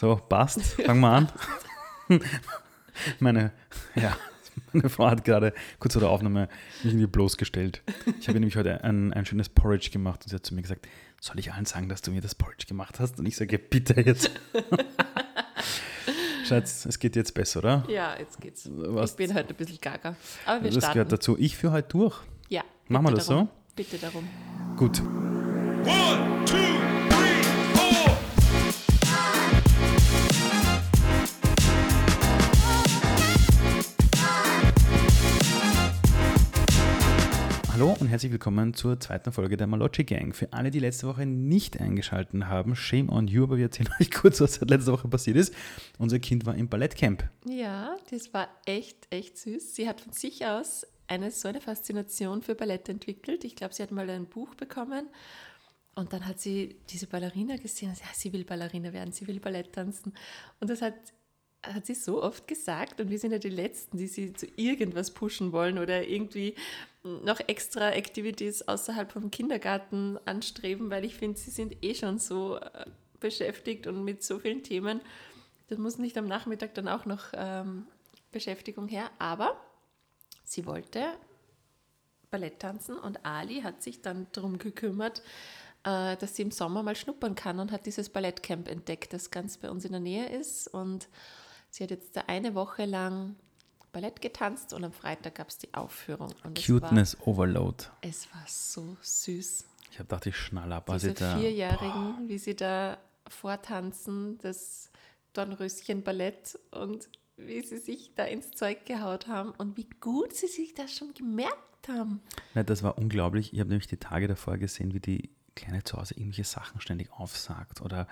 So, passt. Fangen wir an. meine, ja, meine Frau hat gerade kurz vor der Aufnahme mich irgendwie bloßgestellt. Ich habe nämlich heute ein, ein schönes Porridge gemacht und sie hat zu mir gesagt, soll ich allen sagen, dass du mir das Porridge gemacht hast? Und ich sage, bitte jetzt. Schatz, es geht jetzt besser, oder? Ja, jetzt geht's. Was- Ich bin heute ein bisschen gaga. Aber wir das starten. gehört dazu. Ich führe heute durch. Ja. Machen wir das darum. so? Bitte darum. Gut. One, und herzlich willkommen zur zweiten Folge der Malocci Gang. Für alle, die letzte Woche nicht eingeschaltet haben, shame on you, aber wir erzählen euch kurz, was seit letzter Woche passiert ist. Unser Kind war im Ballettcamp. Ja, das war echt, echt süß. Sie hat von sich aus eine so eine Faszination für Ballett entwickelt. Ich glaube, sie hat mal ein Buch bekommen und dann hat sie diese Ballerina gesehen ja, sie will Ballerina werden, sie will Ballett tanzen. Und das hat, hat sie so oft gesagt und wir sind ja die Letzten, die sie zu irgendwas pushen wollen oder irgendwie noch extra Activities außerhalb vom Kindergarten anstreben, weil ich finde, sie sind eh schon so äh, beschäftigt und mit so vielen Themen. Das muss nicht am Nachmittag dann auch noch ähm, Beschäftigung her, aber sie wollte Ballett tanzen und Ali hat sich dann darum gekümmert, äh, dass sie im Sommer mal schnuppern kann und hat dieses Ballettcamp entdeckt, das ganz bei uns in der Nähe ist. Und sie hat jetzt da eine Woche lang Ballett getanzt und am Freitag gab es die Aufführung. Es Cuteness Overload. War, es war so süß. Ich habe gedacht, ich schnall ab. Diese da, Vierjährigen, wie sie da vortanzen, das Dornröschen-Ballett und wie sie sich da ins Zeug gehaut haben und wie gut sie sich das schon gemerkt haben. Nein, das war unglaublich. Ich habe nämlich die Tage davor gesehen, wie die Kleine zu Hause irgendwelche Sachen ständig aufsagt oder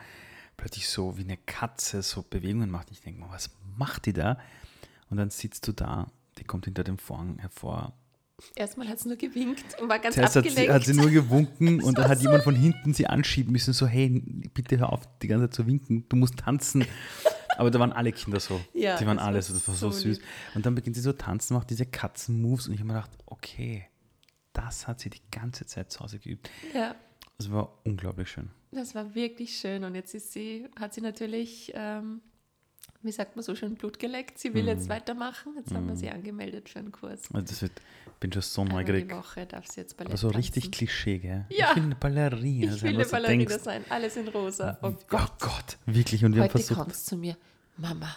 plötzlich so wie eine Katze so Bewegungen macht. Ich denke mal, was macht die da? Und dann sitzt du da, die kommt hinter dem Vorhang hervor. Erstmal hat sie nur gewinkt und war ganz Zuerst hat abgelenkt. sie, hat sie nur gewunken und dann hat jemand von hinten sie anschieben müssen, so, hey, bitte hör auf, die ganze Zeit zu winken, du musst tanzen. Aber da waren alle Kinder so. Ja, die waren alle so, das war so, so süß. lieb. Und dann beginnt sie so tanzen, macht diese Katzen-Moves und ich habe mir gedacht, okay, das hat sie die ganze Zeit zu Hause geübt. ja, Das war unglaublich schön. das war wirklich schön und jetzt ist sie, hat sie natürlich, ähm, wie sagt man so schön, Blut geleckt. Sie will Mhm. jetzt weitermachen. Jetzt haben wir sie angemeldet für einen Kurs. Also das wird, bin schon so die neugierig. Woche darf sie jetzt Ballett Aber so tanzen. richtig Klischee, gell? Ja. Ich will eine Ballerina Ich sein, will eine Ballerina denkst. sein, alles in rosa. Oh Oh Gott. Gott, wirklich. Und wir haben Heute versucht, kommst zu mir, Mama,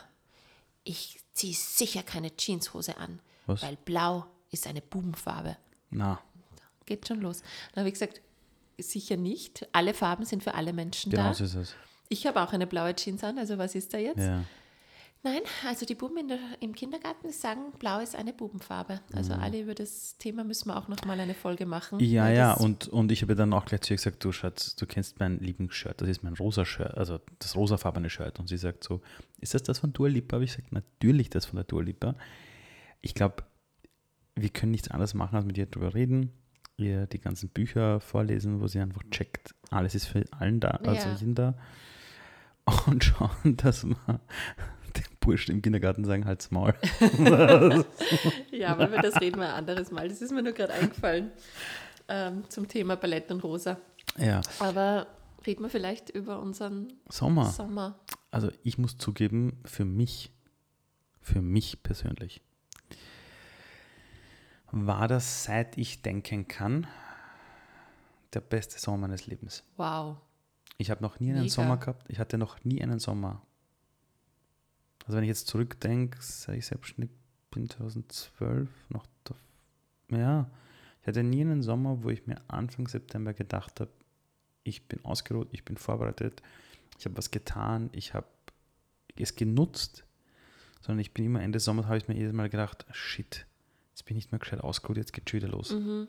ich ziehe sicher keine Jeanshose an, Was? weil blau ist eine Bubenfarbe. na, Geht schon los. Dann habe ich gesagt, sicher nicht. Alle Farben sind für alle Menschen genau da. so ist es. Ich habe auch eine blaue Jeans an, also was ist da jetzt? Ja. Nein, also die Buben der, im Kindergarten sagen, blau ist eine Bubenfarbe. Also alle über das Thema müssen wir auch noch mal eine Folge machen. Mhm. Ja, ja, und, und ich habe dann auch gleich zu ihr gesagt, du Schatz, du kennst mein Lieblingsshirt, das ist mein rosa Shirt, also das rosafarbene Shirt. Und sie sagt so, ist das das von Dua Lipa? Habe ich gesagt, natürlich das von der Dua Lipa. Ich glaube, wir können nichts anderes machen, als mit ihr drüber reden, ihr die ganzen Bücher vorlesen, wo sie einfach checkt, alles ist für allen da, also Ja. jeden da. Und schauen, dass wir dem Burschen im Kindergarten sagen, halt's Maul. Ja, aber über das reden wir ein anderes Mal. Das ist mir nur gerade eingefallen ähm, zum Thema Ballett und Rosa. Ja, Aber reden wir vielleicht über unseren Sommer. Sommer. Also ich muss zugeben, für mich, für mich persönlich, war das, seit ich denken kann, der beste Sommer meines Lebens. Wow. Ich habe noch nie einen Mega. Sommer gehabt. Ich hatte noch nie einen Sommer. Also wenn ich jetzt zurückdenke, seit ich selbstständig bin, 2012, noch, da- ja, ich hatte nie einen Sommer, wo ich mir Anfang September gedacht habe, ich bin ausgeruht, ich bin vorbereitet, ich habe was getan, ich habe es genutzt, sondern ich bin immer Ende Sommer, habe ich mir jedes Mal gedacht, shit, jetzt bin ich nicht mehr gescheit ausgeruht, jetzt geht schon wieder los. Mhm.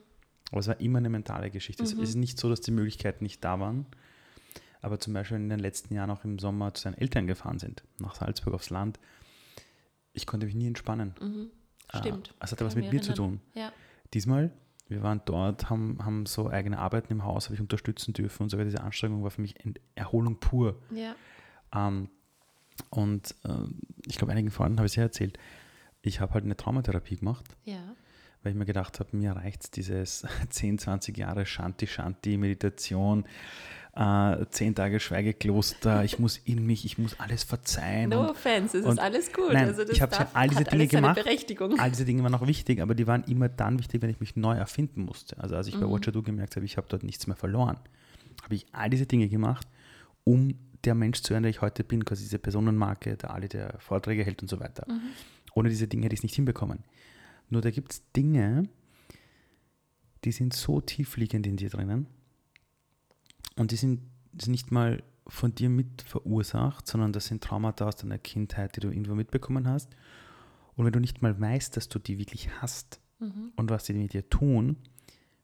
Aber es war immer eine mentale Geschichte. Es ist nicht so, dass die Möglichkeiten nicht da waren. Aber zum Beispiel in den letzten Jahren auch im Sommer zu seinen Eltern gefahren sind, nach Salzburg aufs Land. Ich konnte mich nie entspannen. Ah, Stimmt. Es hatte was Kann mit mich mir zu tun. Ja. Diesmal, wir waren dort, haben, haben so eigene Arbeiten im Haus, habe ich unterstützen dürfen und sogar diese Anstrengung war für mich Erholung pur. Ja. Ähm, und ähm, ich glaube, einigen Freunden habe ich es ja erzählt, ich habe halt eine Traumatherapie gemacht Ja. weil ich mir gedacht habe, mir reicht dieses 10, 20 Jahre Shanti, Shanti, Meditation, äh, 10 Tage Schweigekloster, ich muss in mich, ich muss alles verzeihen. No und, offense, es ist alles gut. Nein, also ich habe ja all diese Dinge gemacht. All diese Dinge waren auch wichtig, aber die waren immer dann wichtig, wenn ich mich neu erfinden musste. Also als ich Mhm. bei Watcher Do gemerkt habe, ich habe dort nichts mehr verloren, habe ich all diese Dinge gemacht, um der Mensch zu werden, der ich heute bin, quasi diese Personenmarke, der alle der Vorträge hält und so weiter. Mhm. Ohne diese Dinge hätte ich es nicht hinbekommen. Nur da gibt es Dinge, die sind so tiefliegend in dir drinnen und die sind, nicht mal von dir mit verursacht, sondern das sind Traumata aus deiner Kindheit, die du irgendwo mitbekommen hast. Und wenn du nicht mal weißt, dass du die wirklich hast Mhm. und was die mit dir tun,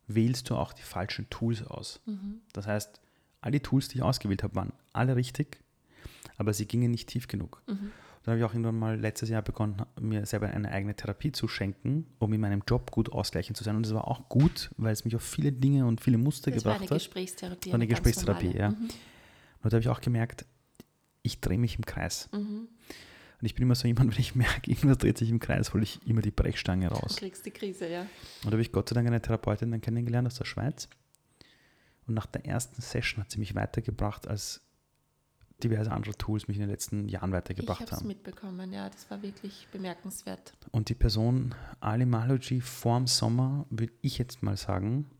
wählst du auch die falschen Tools aus. Mhm. Das heißt, all die Tools, die ich ausgewählt habe, waren alle richtig, aber sie gingen nicht tief genug. Mhm. Dann habe ich auch irgendwann mal letztes Jahr begonnen, mir selber eine eigene Therapie zu schenken, um in meinem Job gut ausgleichend zu sein. Und das war auch gut, weil es mich auf viele Dinge und viele Muster Das war eine gebracht hat. Gesprächstherapie. war eine ganz Gesprächstherapie, ja. Mhm. Und da habe ich auch gemerkt, ich drehe mich im Kreis. Mhm. Und ich bin immer so jemand, wenn ich merke, irgendwas dreht sich im Kreis, hole ich immer die Brechstange Du raus. kriegst die Krise, ja. Und da habe ich Gott sei Dank eine Therapeutin dann kennengelernt aus der Schweiz. Und nach der ersten Session hat sie mich weitergebracht, als diverse andere Tools mich in den letzten Jahren Ich weitergebracht habe es haben. mitbekommen, ja. Das war wirklich bemerkenswert. Und die Person Alimalogy vorm Sommer, würde ich jetzt mal sagen,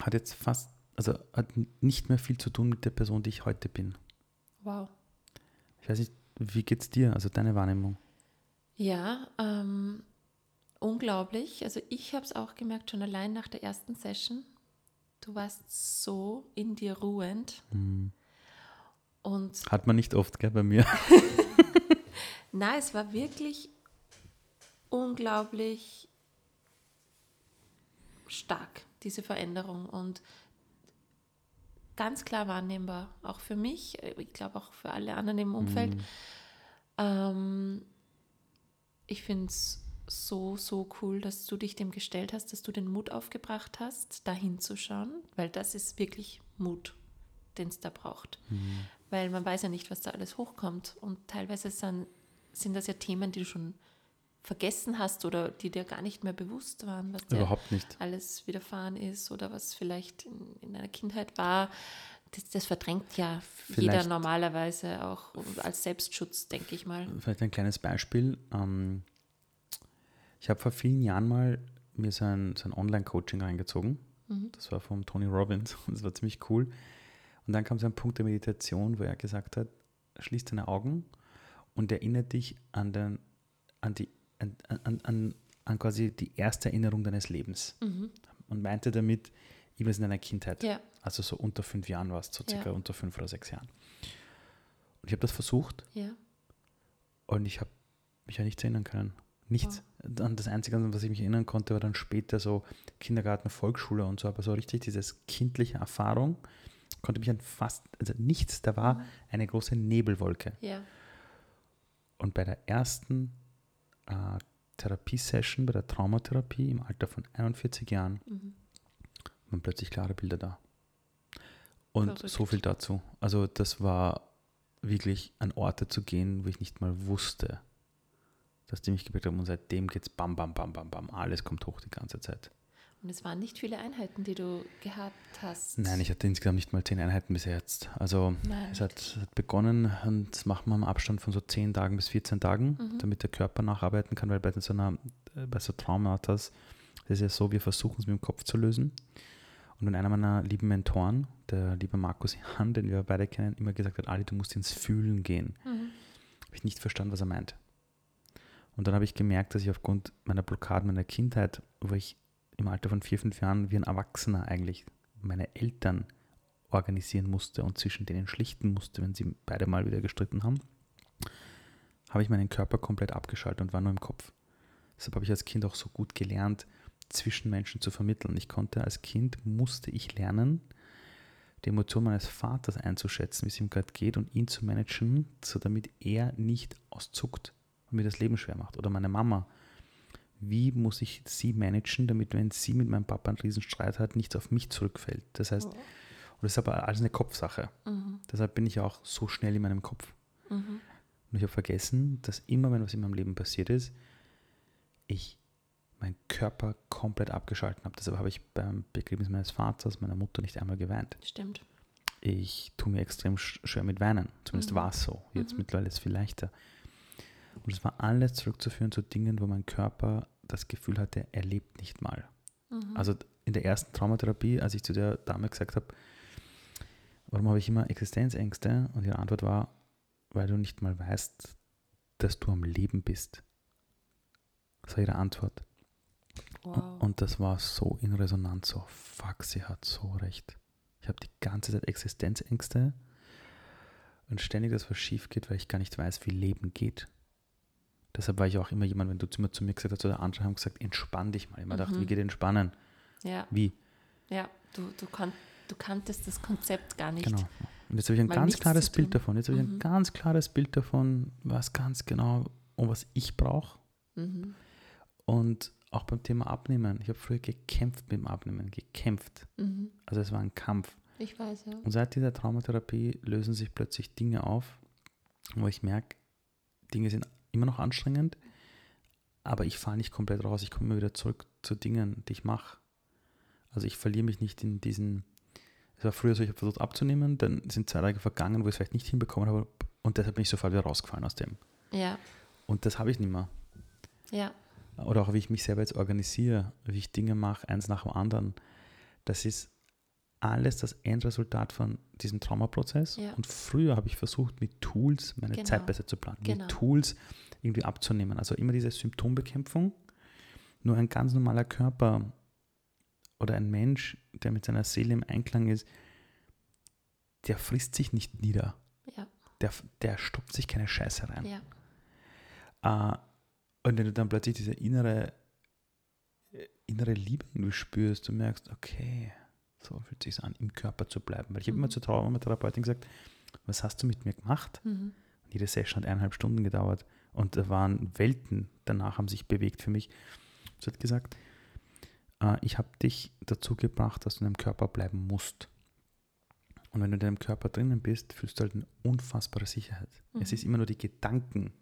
hat jetzt fast, also hat nicht mehr viel zu tun mit der Person, die ich heute bin. Wow. Ich weiß nicht, wie geht's dir, also deine Wahrnehmung? Ja, ähm, unglaublich. Also ich habe es auch gemerkt, schon allein nach der ersten Session. Du warst so in dir ruhend. Hm. Und Hat man nicht oft, gell, bei mir. na, es war wirklich unglaublich stark, diese Veränderung. Und ganz klar wahrnehmbar, auch für mich, ich glaube auch für alle anderen im Umfeld. Ähm, ich finde es so, so cool, dass du dich dem gestellt hast, dass du den Mut aufgebracht hast, da hinzuschauen, weil das ist wirklich Mut, den es da braucht. Weil man weiß ja nicht, was da alles hochkommt. Und teilweise sind, sind das ja Themen, die du schon vergessen hast oder die dir gar nicht mehr bewusst waren, was dir Überhaupt nicht. alles widerfahren ist oder was vielleicht in, in deiner Kindheit war. Das, das verdrängt ja jeder Vielleicht- normalerweise auch als Selbstschutz, denke ich mal. Vielleicht ein kleines Beispiel. Ähm, ich habe vor vielen Jahren mal mir so ein, so ein Online-Coaching reingezogen. Das war vom Tony Robbins und das war ziemlich cool. Und dann kam so ein Punkt der Meditation, wo er gesagt hat, schließ deine Augen und erinnere dich an, den, an, die, an, an, an, an quasi die erste Erinnerung deines Lebens. Und meinte damit irgendwas in deiner Kindheit. Ja. Also so unter fünf Jahren warst, so circa Ja. unter fünf oder sechs Jahren. Und ich habe das versucht Ja. und ich habe mich ja nichts erinnern können. Nichts. Dann das Einzige, an was ich mich erinnern konnte, war dann später so Kindergarten, Volksschule und so, aber so richtig dieses kindliche Erfahrung konnte mich an fast, also nichts, da war eine große Nebelwolke. Ja. Und bei der ersten äh, Therapiesession, bei der Traumatherapie im Alter von 41 Jahren, Mhm. waren plötzlich klare Bilder da. Und Verrückt. so viel dazu. Also das war wirklich an Orte zu gehen, wo ich nicht mal wusste, dass die mich gebeten haben. Und seitdem geht es bam, bam, bam, bam, bam. Alles kommt hoch die ganze Zeit. Und es waren nicht viele Einheiten, die du gehabt hast. Nein, ich hatte insgesamt nicht mal zehn Einheiten bis jetzt. Also Nein, es hat, hat begonnen und das macht man im Abstand von so 10 Tagen bis 14 Tagen, Mhm. damit der Körper nacharbeiten kann, weil bei so einer, äh, bei so Traumatas das ist ja so, wir versuchen es mit dem Kopf zu lösen. Und wenn einer meiner lieben Mentoren, der liebe Markus Hahn, den wir beide kennen, immer gesagt hat, Ali, du musst ins Fühlen gehen, Mhm. habe ich nicht verstanden, was er meint. Und dann habe ich gemerkt, dass ich aufgrund meiner Blockaden meiner Kindheit, wo ich im Alter von vier, fünf Jahren wie ein Erwachsener eigentlich meine Eltern organisieren musste und zwischen denen schlichten musste, wenn sie beide mal wieder gestritten haben, habe ich meinen Körper komplett abgeschaltet und war nur im Kopf. Deshalb habe ich als Kind auch so gut gelernt, zwischen Menschen zu vermitteln. Ich konnte als Kind, musste ich lernen, die Emotion meines Vaters einzuschätzen, wie es ihm gerade geht und ihn zu managen, so damit er nicht auszuckt und mir das Leben schwer macht. Oder meine Mama. Wie muss ich sie managen, damit, wenn sie mit meinem Papa einen Riesenstreit hat, nichts auf mich zurückfällt? Das heißt, und das ist aber alles eine Kopfsache. Mhm. Deshalb bin ich auch so schnell in meinem Kopf. Mhm. Und ich habe vergessen, dass immer, wenn was in meinem Leben passiert ist, ich meinen Körper komplett abgeschalten habe. Deshalb habe ich beim Begräbnis meines Vaters, meiner Mutter nicht einmal geweint. Stimmt. Ich tue mir extrem sch- schwer mit Weinen. Zumindest Mhm. war es so. Jetzt Mhm. mittlerweile ist es viel leichter. Und es war alles zurückzuführen zu Dingen, wo mein Körper das Gefühl hatte, er lebt nicht mal. Mhm. Also in der ersten Traumatherapie, als ich zu der Dame gesagt habe, warum habe ich immer Existenzängste? Und ihre Antwort war, weil du nicht mal weißt, dass du am Leben bist. Das war ihre Antwort. wow. Und das war so in Resonanz, so, fuck, sie hat so recht. Ich habe die ganze Zeit Existenzängste und ständig, dass was schief geht, weil ich gar nicht weiß, wie Leben geht. Deshalb war ich auch immer jemand, wenn du zu mir, zu mir gesagt hast, oder andere haben gesagt, entspann dich mal. Ich immer dachte, Mhm. wie geht entspannen? ja, Wie? ja. Du, du, kon du kanntest das Konzept gar nicht. Genau. Und jetzt habe ich ein Mal ganz klares. Bild davon. Jetzt habe ich ein Mhm. ganz klares Bild davon, was ganz genau und was ich brauche. Mhm. Und auch beim Thema Abnehmen. Ich habe früher gekämpft mit dem Abnehmen, gekämpft. Mhm. Also es war ein Kampf. Ich weiß, ja. Und seit dieser Traumatherapie lösen sich plötzlich Dinge auf, wo ich merke, Dinge sind immer noch anstrengend, aber ich fahre nicht komplett raus. Ich komme immer wieder zurück zu Dingen, die ich mache. Also ich verliere mich nicht in diesen. Es war früher so, ich habe versucht abzunehmen, dann sind zwei Tage vergangen, wo ich es vielleicht nicht hinbekommen habe und deshalb bin ich sofort wieder rausgefallen aus dem. Ja, Und das habe ich nicht mehr. ja. Oder auch wie ich mich selber jetzt organisiere, wie ich Dinge mache, eins nach dem anderen. Das ist alles das Endresultat von diesem Traumaprozess. Ja. Und früher habe ich versucht, mit Tools meine Genau. Zeit besser zu planen, Genau. mit Tools irgendwie abzunehmen. Also immer diese Symptombekämpfung. Nur ein ganz normaler Körper oder ein Mensch, der mit seiner Seele im Einklang ist, der frisst sich nicht nieder. Ja, Der, der stopft sich keine Scheiße rein. ja, Äh, und wenn du dann plötzlich diese innere, innere Liebe irgendwie spürst, du merkst, okay, so fühlt es sich an, im Körper zu bleiben. Weil ich habe Mhm. immer zur Traumatherapeutin gesagt, was hast du mit mir gemacht? mhm. Und jede Session hat eineinhalb Stunden gedauert und da waren Welten danach, haben sich bewegt für mich. Sie hat gesagt, äh, ich habe dich dazu gebracht, dass du in deinem Körper bleiben musst. Und wenn du in deinem Körper drinnen bist, fühlst du halt eine unfassbare Sicherheit. Es Mhm. ist immer nur die Gedanken,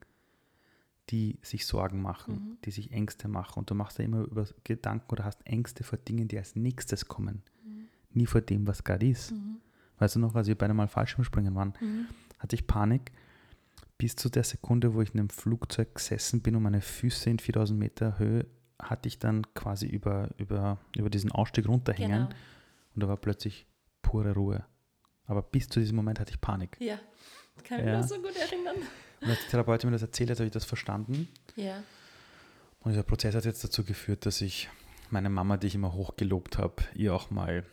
die sich Sorgen machen, Mhm. die sich Ängste machen. Und du machst ja immer über Gedanken oder hast Ängste vor Dingen, die als nächstes kommen. Nie vor dem, was gerade ist. Mhm. Weißt du noch, als wir beide mal Fallschirmspringen waren, Mhm. hatte ich Panik bis zu der Sekunde, wo ich in einem Flugzeug gesessen bin und meine Füße in 4000 Meter Höhe hatte ich dann quasi über, über, über diesen Ausstieg runterhängen Genau. und da war plötzlich pure Ruhe. Aber bis zu diesem Moment hatte ich Panik. Ja, kann ich Ja. mich noch so gut erinnern. Und als die Therapeutin mir das erzählt hat, habe ich das verstanden. Ja, Und dieser Prozess hat jetzt dazu geführt, dass ich meine Mama, die ich immer hochgelobt habe, ihr auch mal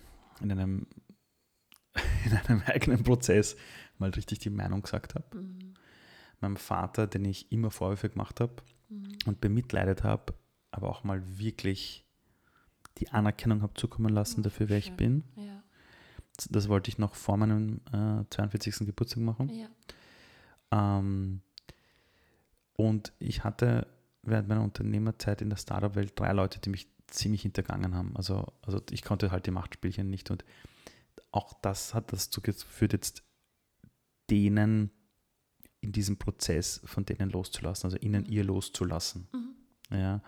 in einem, in einem eigenen Prozess mal richtig die Meinung gesagt habe. mhm. Meinem Vater, den ich immer Vorwürfe gemacht habe Mhm. und bemitleidet habe, aber auch mal wirklich die Anerkennung habe zukommen lassen Oh, dafür, wer ich schön. bin. ja, Das wollte ich noch vor meinem äh, 42. Geburtstag machen. ja. Ähm, und ich hatte während meiner Unternehmerzeit in der Startup-Welt drei Leute, die mich ziemlich hintergangen haben. Also, also ich konnte halt die Machtspielchen nicht. Und auch das hat dazu geführt, jetzt denen in diesem Prozess von denen loszulassen, also ihnen Mhm. ihr loszulassen. Mhm. Ja.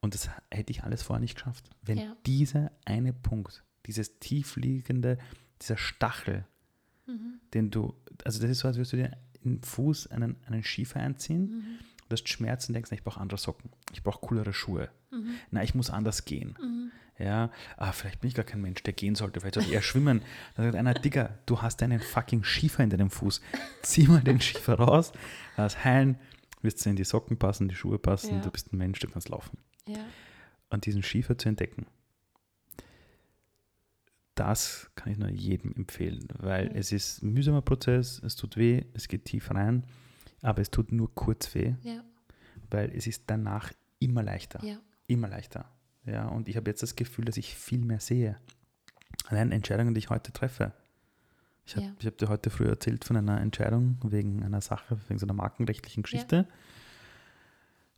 Und das hätte ich alles vorher nicht geschafft. Wenn Ja. dieser eine Punkt, dieses tiefliegende, dieser Stachel, Mhm. den du, also das ist so, als würdest du dir im Fuß einen, einen Schiefer einziehen, Mhm. du hast Schmerzen, denkst, na, ich brauche andere Socken, ich brauche coolere Schuhe, Mhm. na, ich muss anders gehen. Mhm. Ja, ah, vielleicht bin ich gar kein Mensch, der gehen sollte, vielleicht sollte ich eher schwimmen. Dann sagt einer, Digga, du hast einen fucking Schiefer in deinem Fuß. Zieh mal den Schiefer raus, lass heilen, wirst du in die Socken passen, die Schuhe passen, Ja. du bist ein Mensch, du kannst laufen. Ja, Und diesen Schiefer zu entdecken, das kann ich nur jedem empfehlen, weil Mhm. es ist ein mühsamer Prozess, es tut weh, es geht tief rein, aber es tut nur kurz weh, ja, weil es ist danach immer leichter, ja. Immer leichter. Ja, und ich habe jetzt das Gefühl, dass ich viel mehr sehe. Allein Entscheidungen, die ich heute treffe. Ich habe Ja. ich hab dir heute früher erzählt von einer Entscheidung wegen einer Sache, wegen so einer markenrechtlichen Geschichte.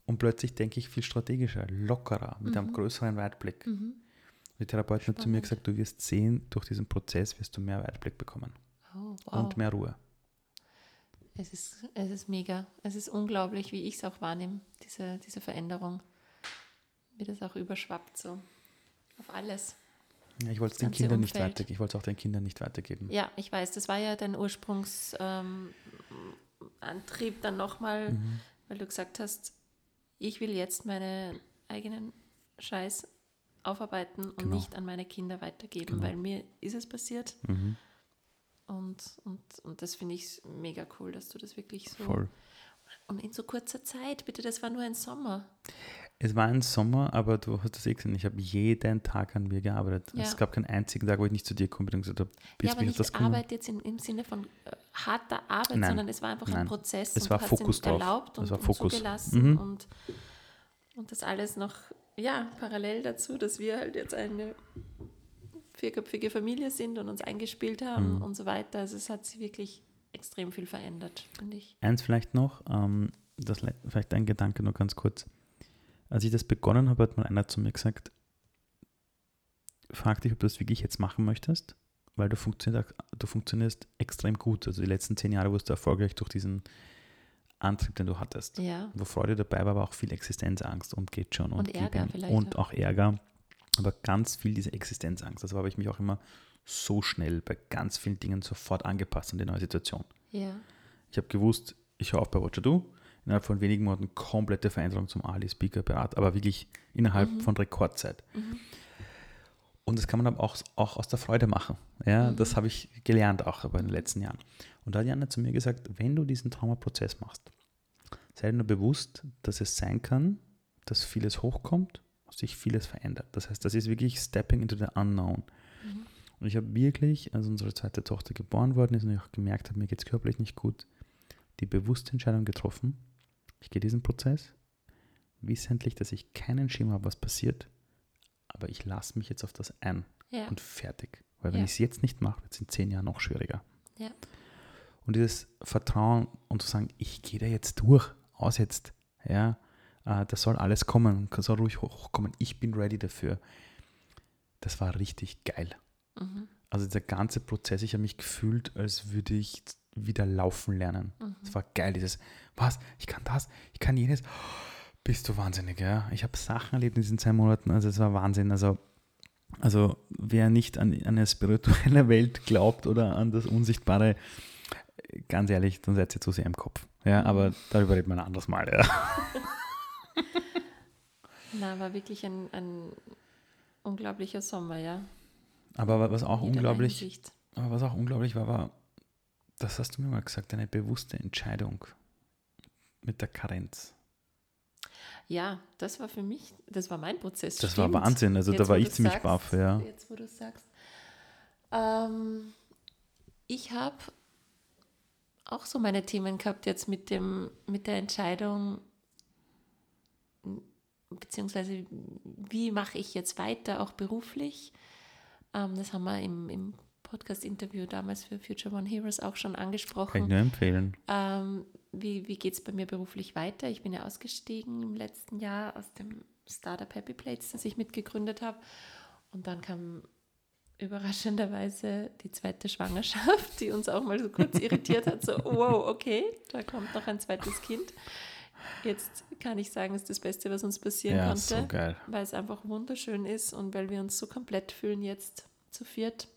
Und plötzlich denke ich viel strategischer, lockerer, mit einem Mhm. größeren Weitblick. Mhm. Die Therapeutin hat zu mir Spannend. gesagt, du wirst sehen, durch diesen Prozess wirst du mehr Weitblick bekommen Oh, wow. und mehr Ruhe. Es ist, es ist mega. Es ist unglaublich, wie ich es auch wahrnehme, diese, diese Veränderung. Wie das auch überschwappt so auf alles. Ja, ich wollte es den Kindern nicht weitergeben. Ich wollte auch den Kindern nicht weitergeben. Ja, ich weiß, das war ja dein Ursprungsantrieb ähm, dann nochmal, Mhm. weil du gesagt hast, ich will jetzt meine eigenen Scheiß aufarbeiten und Genau. nicht an meine Kinder weitergeben, Genau. weil mir ist es passiert Mhm. und, und, und das finde ich mega cool, dass du das wirklich so Voll. und in so kurzer Zeit, bitte, das war nur ein Sommer. Es war ein Sommer, aber du hast das eh gesehen. Ich habe jeden Tag an mir gearbeitet. Ja. Es gab keinen einzigen Tag, wo ich nicht zu dir gekommen bin und gesagt habe, ja, jetzt aber bin ich nicht das. Arbeit jetzt im, im Sinne von äh, harter Arbeit, Nein. sondern es war einfach ein Nein. Prozess Es und war Fokus drauf. erlaubt und, Es war und Fokus. zugelassen Mhm. und, und das alles noch, ja, parallel dazu, dass wir halt jetzt eine vierköpfige Familie sind und uns eingespielt haben Mhm. und so weiter. Also es hat sich wirklich extrem viel verändert, finde ich. Eins vielleicht noch, ähm, das, le- vielleicht ein Gedanke noch ganz kurz. Als ich das begonnen habe, hat mal einer zu mir gesagt, frag dich, ob du das wirklich jetzt machen möchtest, weil du, funktioniert, du funktionierst extrem gut. Also die letzten zehn Jahre warst du erfolgreich durch diesen Antrieb, den du hattest. Ja, Wo Freude dabei war, aber auch viel Existenzangst und geht schon. Und, Und Ärger vielleicht Und auch. auch Ärger, aber ganz viel diese Existenzangst. Also habe ich mich auch immer so schnell bei ganz vielen Dingen sofort angepasst an die neue Situation. ja, Ich habe gewusst, ich höre auf bei Watcher Do. Innerhalb von wenigen Monaten komplette Veränderung zum Ali Speaker Berat, aber wirklich innerhalb Mhm. von Rekordzeit. Und das kann man aber auch, auch aus der Freude machen. Ja, Mhm. das habe ich gelernt auch aber in den letzten Jahren. Und da hat Jana zu mir gesagt, wenn du diesen Traumaprozess machst, sei dir nur bewusst, dass es sein kann, dass vieles hochkommt, sich vieles verändert. Das heißt, das ist wirklich stepping into the unknown. Mhm. Und ich habe wirklich, als unsere zweite Tochter geboren worden ist und ich auch gemerkt habe, mir geht es körperlich nicht gut, die bewusste Entscheidung getroffen, ich gehe diesen Prozess, wissentlich, dass ich keinen Schimmer habe, was passiert, aber ich lasse mich jetzt auf das ein ja, und fertig. Weil wenn Ja. ich es jetzt nicht mache, wird es in zehn Jahren noch schwieriger. ja, Und dieses Vertrauen und zu sagen, ich gehe da jetzt durch, aus jetzt, ja, äh, das soll alles kommen, soll ruhig hochkommen, ich bin ready dafür. Das war richtig geil. mhm. Also der ganze Prozess, ich habe mich gefühlt, als würde ich wieder laufen lernen. Mhm. Es war geil, dieses, was, ich kann das, ich kann jenes. Bist du wahnsinnig, ja? Ich habe Sachen erlebt in diesen zwei Monaten, also es war Wahnsinn. Also, also wer nicht an eine spirituelle Welt glaubt oder an das Unsichtbare, ganz ehrlich, dann seid ihr zu sehr im Kopf. Ja, aber darüber reden wir ein anderes Mal, ja. Na, war wirklich ein, ein unglaublicher Sommer, ja. Aber was auch unglaublich, aber was auch unglaublich war, war, das hast du mir mal gesagt, eine bewusste Entscheidung mit der Karenz. Ja, das war für mich, das war mein Prozess. Das war stimmt. Wahnsinn, also da Jetzt, war wo ich ziemlich sagst, baff, ja. Jetzt, wo du sagst. Ähm, ich habe auch so meine Themen gehabt jetzt mit, dem, mit der Entscheidung, beziehungsweise wie mache ich jetzt weiter, auch beruflich. Ähm, das haben wir im, im Podcast-Interview damals für Future One Heroes auch schon Kann ich angesprochen. nur empfehlen. Ähm, wie wie geht es bei mir beruflich weiter? Ich bin ja ausgestiegen im letzten Jahr aus dem Startup Happy Plates, das ich mitgegründet habe. Und dann kam überraschenderweise die zweite Schwangerschaft, die uns auch mal so kurz irritiert hat. So, wow, okay, da kommt noch ein zweites Kind. Jetzt kann ich sagen, ist das Beste, was uns passieren Ja, konnte so geil. weil es einfach wunderschön ist und weil wir uns so komplett fühlen jetzt zu viert.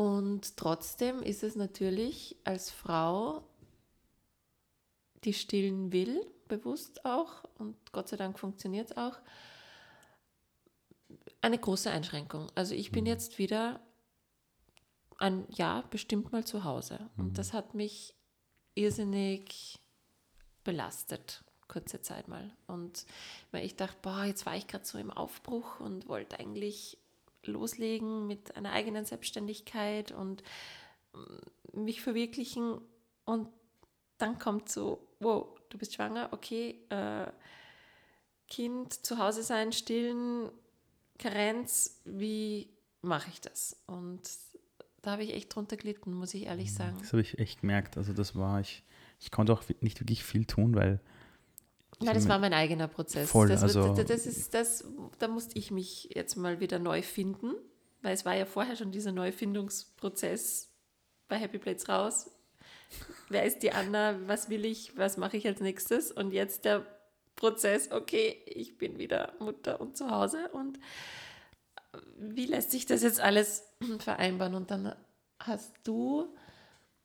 Und trotzdem ist es natürlich als Frau, die stillen will, bewusst auch, und Gott sei Dank funktioniert es auch, eine große Einschränkung. Also ich bin jetzt wieder ein Jahr bestimmt mal zu Hause. Und das hat mich irrsinnig belastet, kurze Zeit mal. Und weil ich dachte, boah, jetzt war ich gerade so im Aufbruch und wollte eigentlich loslegen mit einer eigenen Selbstständigkeit und mm, mich verwirklichen. Und dann kommt so, wow, du bist schwanger, okay, äh, Kind, zu Hause sein, stillen, Karenz, wie mache ich das? Und da habe ich echt drunter gelitten, muss ich ehrlich sagen. Das habe ich echt gemerkt. Also das war ich, ich konnte auch nicht wirklich viel tun, weil Nein, das war mein eigener Prozess. Voll, das, also- das, das ist das, da musste ich mich jetzt mal wieder neu finden, weil es war ja vorher schon dieser Neufindungsprozess bei Happy Plates raus. Wer ist die Anna? Was will ich? Was mache ich als nächstes? Und jetzt der Prozess, okay, ich bin wieder Mutter und zu Hause und wie lässt sich das jetzt alles vereinbaren? Und dann hast du,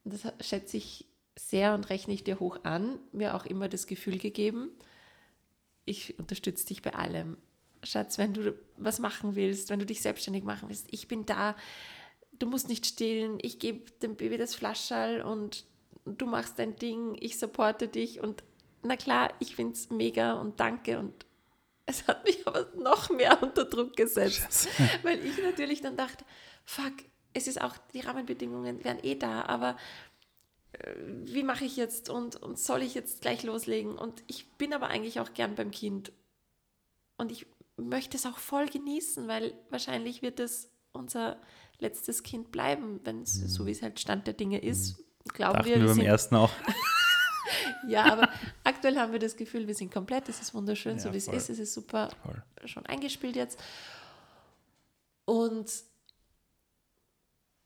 das schätze ich sehr und rechne ich dir hoch an, mir auch immer das Gefühl gegeben, ich unterstütze dich bei allem. Schatz, wenn du was machen willst, wenn du dich selbstständig machen willst, ich bin da. Du musst nicht stillen, ich gebe dem Baby das Flaschall und du machst dein Ding, ich supporte dich. Und na klar, ich finde es mega und danke. Und es hat mich aber noch mehr unter Druck gesetzt, weil ich natürlich dann dachte, fuck, es ist auch, die Rahmenbedingungen wären eh da, aber wie mache ich jetzt und, und soll ich jetzt gleich loslegen? Und ich bin aber eigentlich auch gern beim Kind und ich möchte es auch voll genießen, weil wahrscheinlich wird es unser letztes Kind bleiben, wenn es Mhm. so wie es halt Stand der Dinge ist. Glauben Dachten wir, wir beim sind ersten auch. ja, aber aktuell haben wir das Gefühl, wir sind komplett, es ist wunderschön, so Ja, wie es voll. ist, es ist super Voll. schon eingespielt jetzt. Und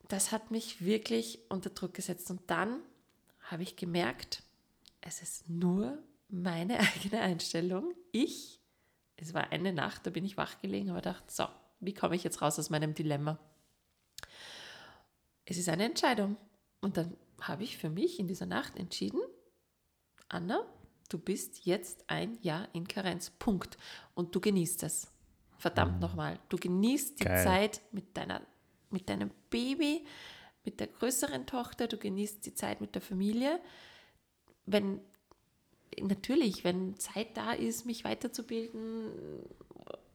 das hat mich wirklich unter Druck gesetzt. Und dann habe ich gemerkt, es ist nur meine eigene Einstellung. Ich, es war eine Nacht, da bin ich wach gelegen, aber dachte, so, wie komme ich jetzt raus aus meinem Dilemma? Es ist eine Entscheidung. Und dann habe ich für mich in dieser Nacht entschieden, Anna, du bist jetzt ein Jahr in Karenz. Punkt. Und du genießt es. Verdammt nochmal. Du genießt die Geil. Zeit mit, deiner, mit deinem Baby, mit der größeren Tochter, du genießt die Zeit mit der Familie. Wenn, natürlich, wenn Zeit da ist, mich weiterzubilden,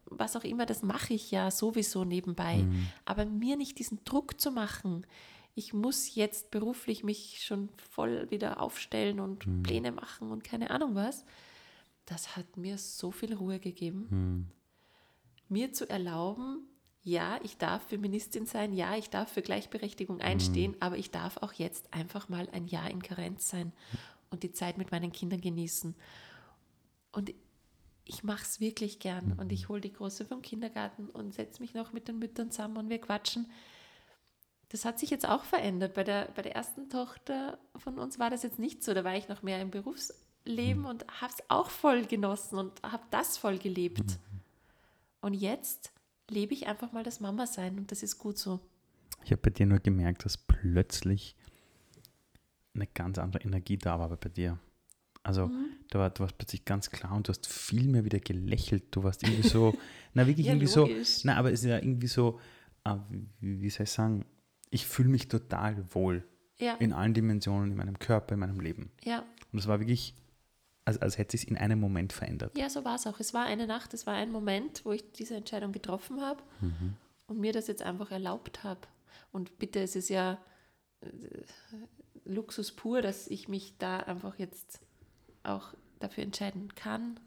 was auch immer, das mache ich ja sowieso nebenbei. Aber mir nicht diesen Druck zu machen, ich muss jetzt beruflich mich schon voll wieder aufstellen und Pläne machen und keine Ahnung was, das hat mir so viel Ruhe gegeben. Mir zu erlauben, ja, ich darf Feministin sein, ja, ich darf für Gleichberechtigung einstehen, aber ich darf auch jetzt einfach mal ein Jahr in Karenz sein und die Zeit mit meinen Kindern genießen. Und ich mache es wirklich gern und ich hole die Große vom Kindergarten und setze mich noch mit den Müttern zusammen und wir quatschen. Das hat sich jetzt auch verändert. Bei der, bei der ersten Tochter von uns war das jetzt nicht so. Da war ich noch mehr im Berufsleben und habe es auch voll genossen und habe das voll gelebt. Und jetzt lebe ich einfach mal das Mama-Sein und das ist gut so. Ich habe bei dir nur gemerkt, dass plötzlich eine ganz andere Energie da war bei dir. Also, Mhm. da war, du warst plötzlich ganz klar und du hast viel mehr wieder gelächelt. Du warst irgendwie so, na wirklich Ja, irgendwie logisch. so, na, aber es ist ja irgendwie so, ah, wie, soll ich sagen, ich fühle mich total wohl Ja, in allen Dimensionen, in meinem Körper, in meinem Leben. ja, Und es war wirklich, als, als hätte sich in einem Moment verändert. ja, so war es auch. Es war eine Nacht, es war ein Moment, wo ich diese Entscheidung getroffen habe und mir das jetzt einfach erlaubt habe. Und bitte, es ist ja äh, Luxus pur, dass ich mich da einfach jetzt auch dafür entscheiden kann,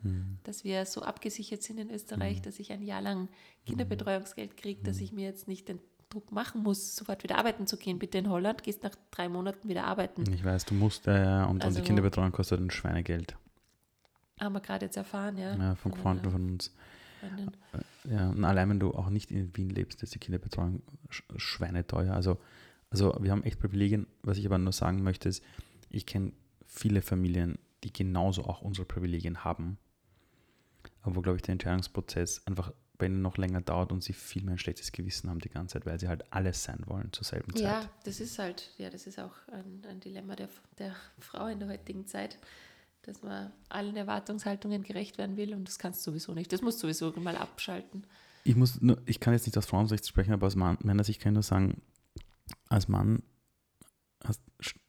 dass wir so abgesichert sind in Österreich, dass ich ein Jahr lang Kinderbetreuungsgeld kriege, dass ich mir jetzt nicht den Druck machen muss, sofort wieder arbeiten zu gehen. Bitte in Holland, gehst nach drei Monaten wieder arbeiten. Ich weiß, du musst äh, und, und Also- die Kinderbetreuung kostet ein Schweinegeld. Haben wir gerade jetzt erfahren, ja. Ja, von Freunden einer von uns. Freundin. Ja, und allein wenn du auch nicht in Wien lebst, ist die Kinderbetreuung sch schweineteuer. Also, also wir haben echt Privilegien. Was ich aber nur sagen möchte, ist, ich kenne viele Familien, die genauso auch unsere Privilegien haben. Aber wo, glaube ich, der Entscheidungsprozess einfach bei ihnen noch länger dauert und sie viel mehr ein schlechtes Gewissen haben die ganze Zeit, weil sie halt alles sein wollen zur selben Zeit. Ja, das ist halt, ja, das ist auch ein, ein Dilemma der, der Frau in der heutigen Zeit, dass man allen Erwartungshaltungen gerecht werden will und das kannst du sowieso nicht. Das musst du sowieso mal abschalten. Ich muss nur, ich kann jetzt nicht aus Frauenrecht sprechen, aber aus Mann, Männersicht kann ich nur sagen, als Mann hast,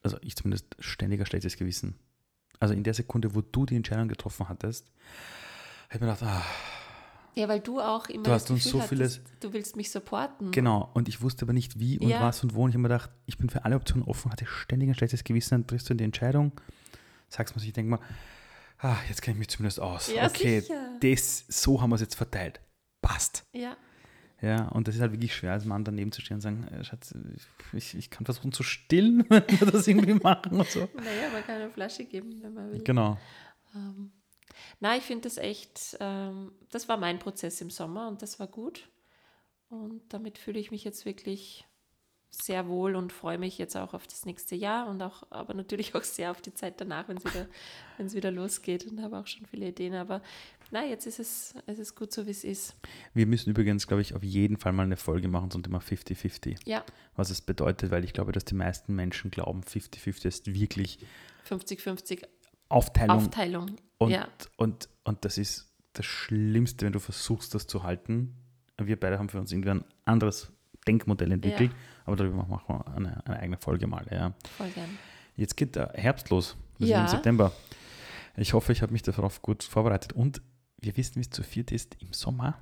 also ich zumindest ständiger schlechtes Gewissen. Also in der Sekunde, wo du die Entscheidung getroffen hattest, habe ich mir gedacht, ah, Ja, weil du auch immer Du hast uns Gefühl so vieles- hattest, du willst mich supporten. genau, und ich wusste aber nicht wie und Ja. was und wo. Und ich habe mir gedacht, ich bin für alle Optionen offen, hatte ständig ein schlechtes Gewissen, dann triffst du die Entscheidung, sagst mir, ich denke mal, ah, jetzt kenne ich mich zumindest aus. Ja, okay, sicher. das, so haben wir es jetzt verteilt. Passt. Ja, Ja, und das ist halt wirklich schwer, als Mann daneben zu stehen und sagen, äh, Schatz, ich, ich kann versuchen zu stillen, wenn wir das irgendwie machen und so. naja, man kann eine Flasche geben, wenn man will. Genau. Ähm, na, ich finde das echt, ähm, das war mein Prozess im Sommer und das war gut. Und damit fühle ich mich jetzt wirklich sehr wohl und freue mich jetzt auch auf das nächste Jahr und auch, aber natürlich auch sehr auf die Zeit danach, wenn es wieder, wieder losgeht und habe auch schon viele Ideen. Aber na, jetzt ist es, es ist gut so, wie es ist. Wir müssen übrigens, glaube ich, auf jeden Fall mal eine Folge machen zum Thema 50-50. Ja, Was es bedeutet, weil ich glaube, dass die meisten Menschen glauben, 50-50 ist wirklich 50-50 Aufteilung. Aufteilung. Und, ja, und, und das ist das Schlimmste, wenn du versuchst, das zu halten. Wir beide haben für uns irgendwie ein anderes Denkmodell entwickelt, Ja. aber darüber machen wir eine, eine eigene Folge mal. Ja. voll gern. Jetzt geht der Herbst los. Wir sind Ja. im September. Ich hoffe, ich habe mich darauf gut vorbereitet. Und wir wissen, wie es zu viert ist im Sommer,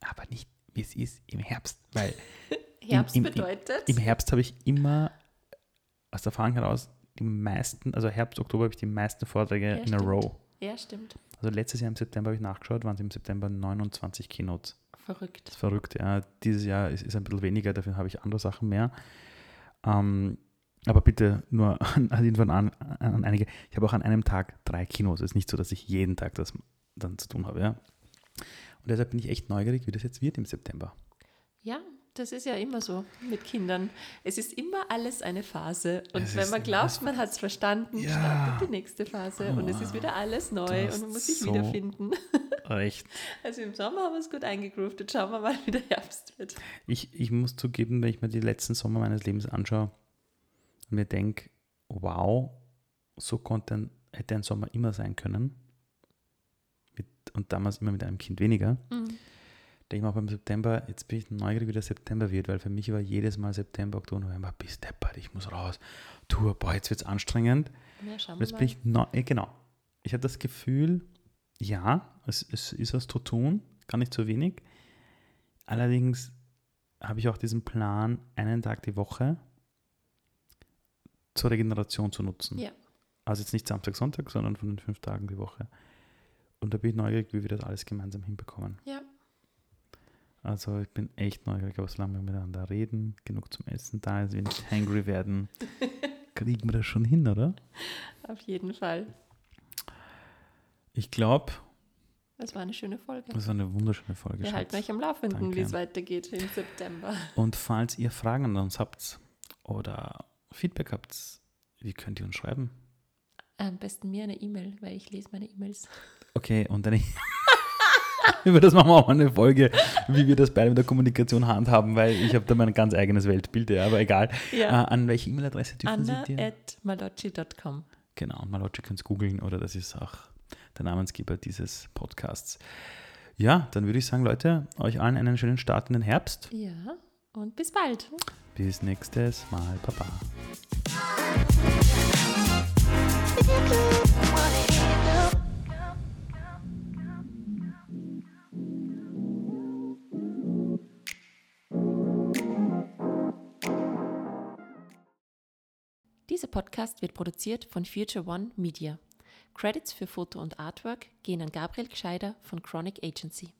aber nicht, wie es ist im Herbst. Weil Herbst im- im- bedeutet, im Herbst habe ich immer aus der Erfahrung heraus die meisten, also Herbst, Oktober habe ich die meisten Vorträge Ja, in a stimmt. row. ja, stimmt. Also letztes Jahr im September habe ich nachgeschaut, waren es im September 29 Keynotes. Verrückt. Das ist verrückt, ja. Dieses Jahr ist, ist ein bisschen weniger, dafür habe ich andere Sachen mehr. Ähm, aber bitte nur an, an, an, einige. Ich habe auch an einem Tag drei Kinos. Es ist nicht so, dass ich jeden Tag das dann zu tun habe, ja. Und deshalb bin ich echt neugierig, wie das jetzt wird im September. Ja, das ist ja immer so mit Kindern. Es ist immer alles eine Phase. Und Es wenn man glaubt, man hat es verstanden, Ja. startet die nächste Phase und es ist wieder alles neu und man muss sich so- wiederfinden. Recht. Also im Sommer haben wir es gut eingegroovt. Jetzt schauen wir mal, wie der Herbst wird. Ich, ich muss zugeben, wenn ich mir die letzten Sommer meines Lebens anschaue und mir denke, wow, so konnte ein, hätte ein Sommer immer sein können. Mit, und damals immer mit einem Kind weniger. Mhm. Denke ich auch beim September, jetzt bin ich neugierig, wie der September wird, weil für mich war jedes Mal September, Oktober, November, bis deppert, ich muss raus. Tour, boah, jetzt wird es anstrengend. Ja, schauen wir jetzt mal. bin ich, neu, genau. Ich habe das Gefühl, ja, es, es ist was zu tun, gar nicht zu wenig. Allerdings habe ich auch diesen Plan, einen Tag die Woche zur Regeneration zu nutzen. Ja. Also jetzt nicht Samstag, Sonntag, sondern von den fünf Tagen die Woche. Und da bin ich neugierig, wie wir das alles gemeinsam hinbekommen. Ja. Also ich bin echt neugierig, aber solange wir miteinander reden, genug zum Essen da ist, wir nicht hangry werden, kriegen wir das schon hin, oder? Auf jeden Fall. Ich glaube, Das war eine schöne Folge. das war eine wunderschöne Folge. Wir halten Schatz. euch am Laufenden, wie es weitergeht im September. Und falls ihr Fragen an uns habt oder Feedback habt, wie könnt ihr uns schreiben? Am besten mir eine E-Mail, weil ich lese meine E-Mails. Okay, und dann über das machen wir auch mal eine Folge, wie wir das beide mit der Kommunikation handhaben, weil ich habe da mein ganz eigenes Weltbild, ja, aber egal. Ja. Äh, an welche E-Mail-Adresse dürfen Anna Sie dir? at malocci.com. Genau, und Malocci könnt googeln oder das ist auch der Namensgeber dieses Podcasts. Ja, dann würde ich sagen, Leute, euch allen einen schönen Start in den Herbst. Ja, und bis bald. Bis nächstes Mal. Baba. Dieser Podcast wird produziert von Future One Media. Credits für Foto und Artwork gehen an Gabriel Gscheider von Chronic Agency.